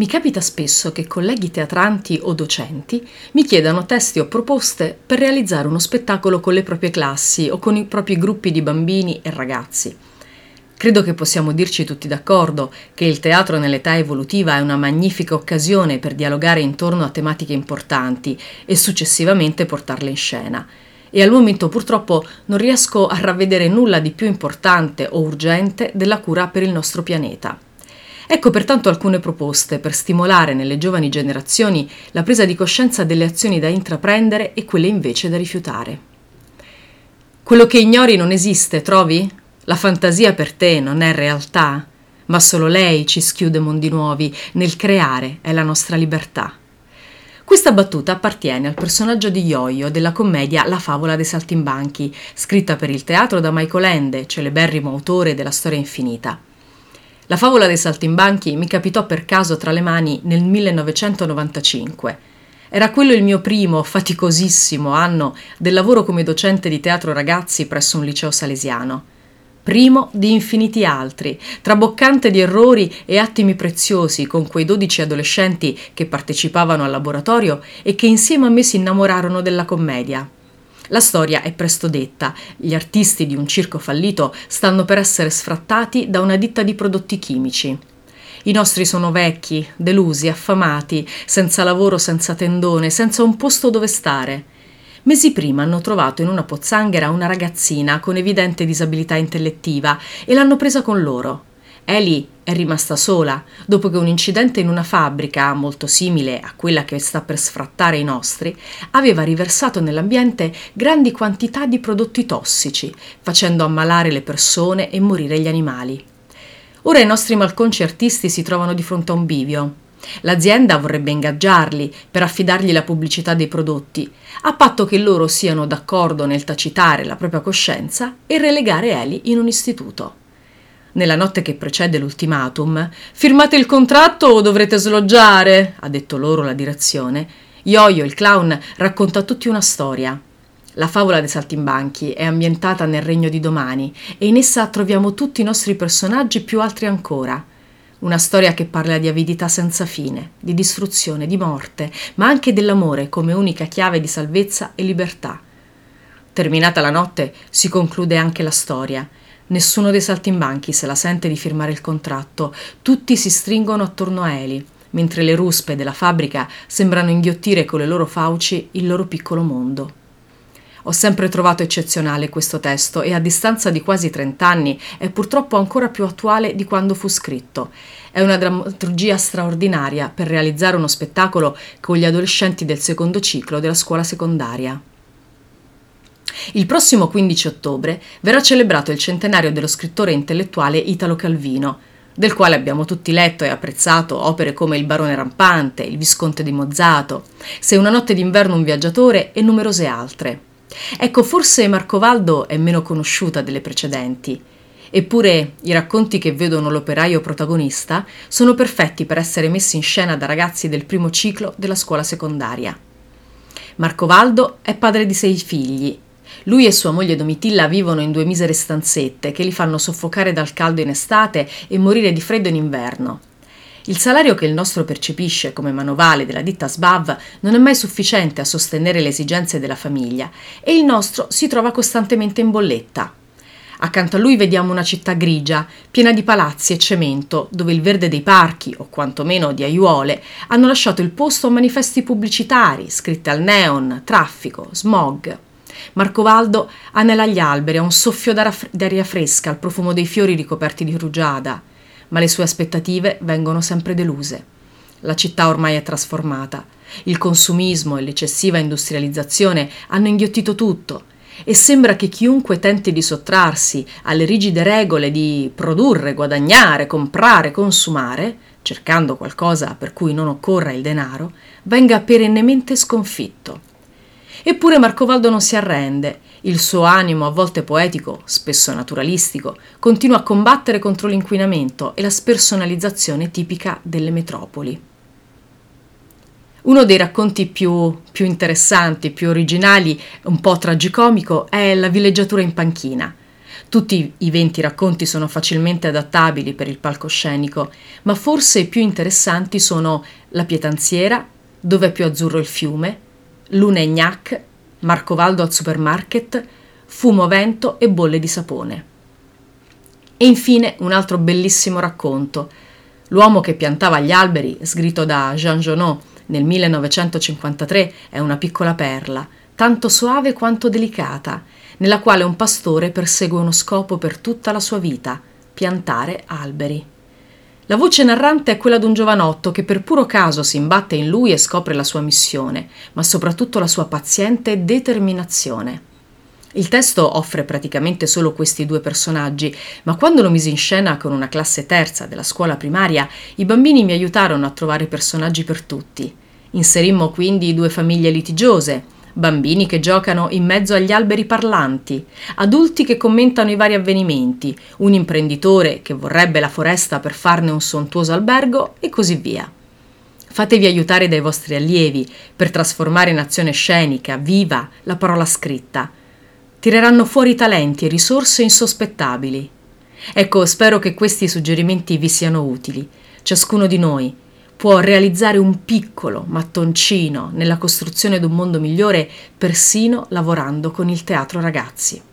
Mi capita spesso che colleghi teatranti o docenti mi chiedano testi o proposte per realizzare uno spettacolo con le proprie classi o con i propri gruppi di bambini e ragazzi. Credo che possiamo dirci tutti d'accordo che il teatro nell'età evolutiva è una magnifica occasione per dialogare intorno a tematiche importanti e successivamente portarle in scena. E al momento purtroppo non riesco a ravvedere nulla di più importante o urgente della cura per il nostro pianeta. Ecco pertanto alcune proposte per stimolare nelle giovani generazioni la presa di coscienza delle azioni da intraprendere e quelle invece da rifiutare. Quello che ignori non esiste, trovi? La fantasia per te non è realtà, ma solo lei ci schiude mondi nuovi, nel creare è la nostra libertà. Questa battuta appartiene al personaggio di Ioio della commedia La favola dei saltimbanchi, scritta per il teatro da Michael Ende, celeberrimo autore della storia infinita. La favola dei saltimbanchi mi capitò per caso tra le mani nel 1995. Era quello il mio primo, faticosissimo anno del lavoro come docente di teatro ragazzi presso un liceo salesiano. Primo di infiniti altri, traboccante di errori e attimi preziosi con quei dodici adolescenti che partecipavano al laboratorio e che insieme a me si innamorarono della commedia. La storia è presto detta. Gli artisti di un circo fallito stanno per essere sfrattati da una ditta di prodotti chimici. I nostri sono vecchi, delusi, affamati, senza lavoro, senza tendone, senza un posto dove stare. Mesi prima hanno trovato in una pozzanghera una ragazzina con evidente disabilità intellettiva e l'hanno presa con loro. Ellie è rimasta sola dopo che un incidente in una fabbrica, molto simile a quella che sta per sfrattare i nostri, aveva riversato nell'ambiente grandi quantità di prodotti tossici, facendo ammalare le persone e morire gli animali. Ora i nostri malconci artisti si trovano di fronte a un bivio. L'azienda vorrebbe ingaggiarli per affidargli la pubblicità dei prodotti, a patto che loro siano d'accordo nel tacitare la propria coscienza e relegare Eli in un istituto nella notte che precede l'ultimatum, firmate il contratto o dovrete sloggiare, ha detto loro la direzione. Ioio, il clown, racconta a tutti una storia. La favola dei saltimbanchi è ambientata nel regno di domani e in essa troviamo tutti i nostri personaggi più altri ancora. Una storia che parla di avidità senza fine, di distruzione, di morte, ma anche dell'amore come unica chiave di salvezza e libertà. Terminata la notte si conclude anche la storia Nessuno dei saltimbanchi se la sente di firmare il contratto, tutti si stringono attorno a Eli, mentre le ruspe della fabbrica sembrano inghiottire con le loro fauci il loro piccolo mondo. Ho sempre trovato eccezionale questo testo e a distanza di quasi 30 anni è purtroppo ancora più attuale di quando fu scritto. È una drammaturgia straordinaria per realizzare uno spettacolo con gli adolescenti del secondo ciclo della scuola secondaria. Il prossimo 15 ottobre verrà celebrato il centenario dello scrittore intellettuale Italo Calvino, del quale abbiamo tutti letto e apprezzato opere come Il barone rampante, Il visconte di Mozzato, Se una notte d'inverno un viaggiatore e numerose altre. Ecco, forse Marcovaldo è meno conosciuta delle precedenti. Eppure i racconti che vedono l'operaio protagonista sono perfetti per essere messi in scena da ragazzi del primo ciclo della scuola secondaria. Marcovaldo è padre di sei figli lui e sua moglie Domitilla vivono in due misere stanzette che li fanno soffocare dal caldo in estate e morire di freddo in inverno. Il salario che il nostro percepisce come manovale della ditta SBAV non è mai sufficiente a sostenere le esigenze della famiglia e il nostro si trova costantemente in bolletta. Accanto a lui vediamo una città grigia, piena di palazzi e cemento, dove il verde dei parchi, o quantomeno di aiuole, hanno lasciato il posto a manifesti pubblicitari, scritti al neon, traffico, smog. Marcovaldo anela agli alberi, ha un soffio d'aria fresca, al profumo dei fiori ricoperti di rugiada, ma le sue aspettative vengono sempre deluse. La città ormai è trasformata. Il consumismo e l'eccessiva industrializzazione hanno inghiottito tutto e sembra che chiunque tenti di sottrarsi alle rigide regole di produrre, guadagnare, comprare, consumare, cercando qualcosa per cui non occorra il denaro, venga perennemente sconfitto. Eppure Marcovaldo non si arrende. Il suo animo, a volte poetico, spesso naturalistico, continua a combattere contro l'inquinamento e la spersonalizzazione tipica delle metropoli. Uno dei racconti più, più interessanti, più originali, un po' tragicomico, è La villeggiatura in panchina. Tutti i venti racconti sono facilmente adattabili per il palcoscenico, ma forse i più interessanti sono La pietanziera, Dove è più azzurro il fiume, Luna e Gnac, Marcovaldo al supermarket, Fumo vento e bolle di sapone. E infine un altro bellissimo racconto, L'uomo che piantava gli alberi, scritto da Jean Genot nel 1953, è una piccola perla, tanto soave quanto delicata, nella quale un pastore persegue uno scopo per tutta la sua vita, piantare alberi. La voce narrante è quella di un giovanotto che per puro caso si imbatte in lui e scopre la sua missione, ma soprattutto la sua paziente determinazione. Il testo offre praticamente solo questi due personaggi, ma quando lo misi in scena con una classe terza della scuola primaria, i bambini mi aiutarono a trovare personaggi per tutti. Inserimmo quindi due famiglie litigiose, bambini che giocano in mezzo agli alberi parlanti, adulti che commentano i vari avvenimenti, un imprenditore che vorrebbe la foresta per farne un sontuoso albergo e così via. Fatevi aiutare dai vostri allievi per trasformare in azione scenica, viva, la parola scritta tireranno fuori talenti e risorse insospettabili. Ecco, spero che questi suggerimenti vi siano utili. Ciascuno di noi può realizzare un piccolo mattoncino nella costruzione di un mondo migliore persino lavorando con il teatro ragazzi.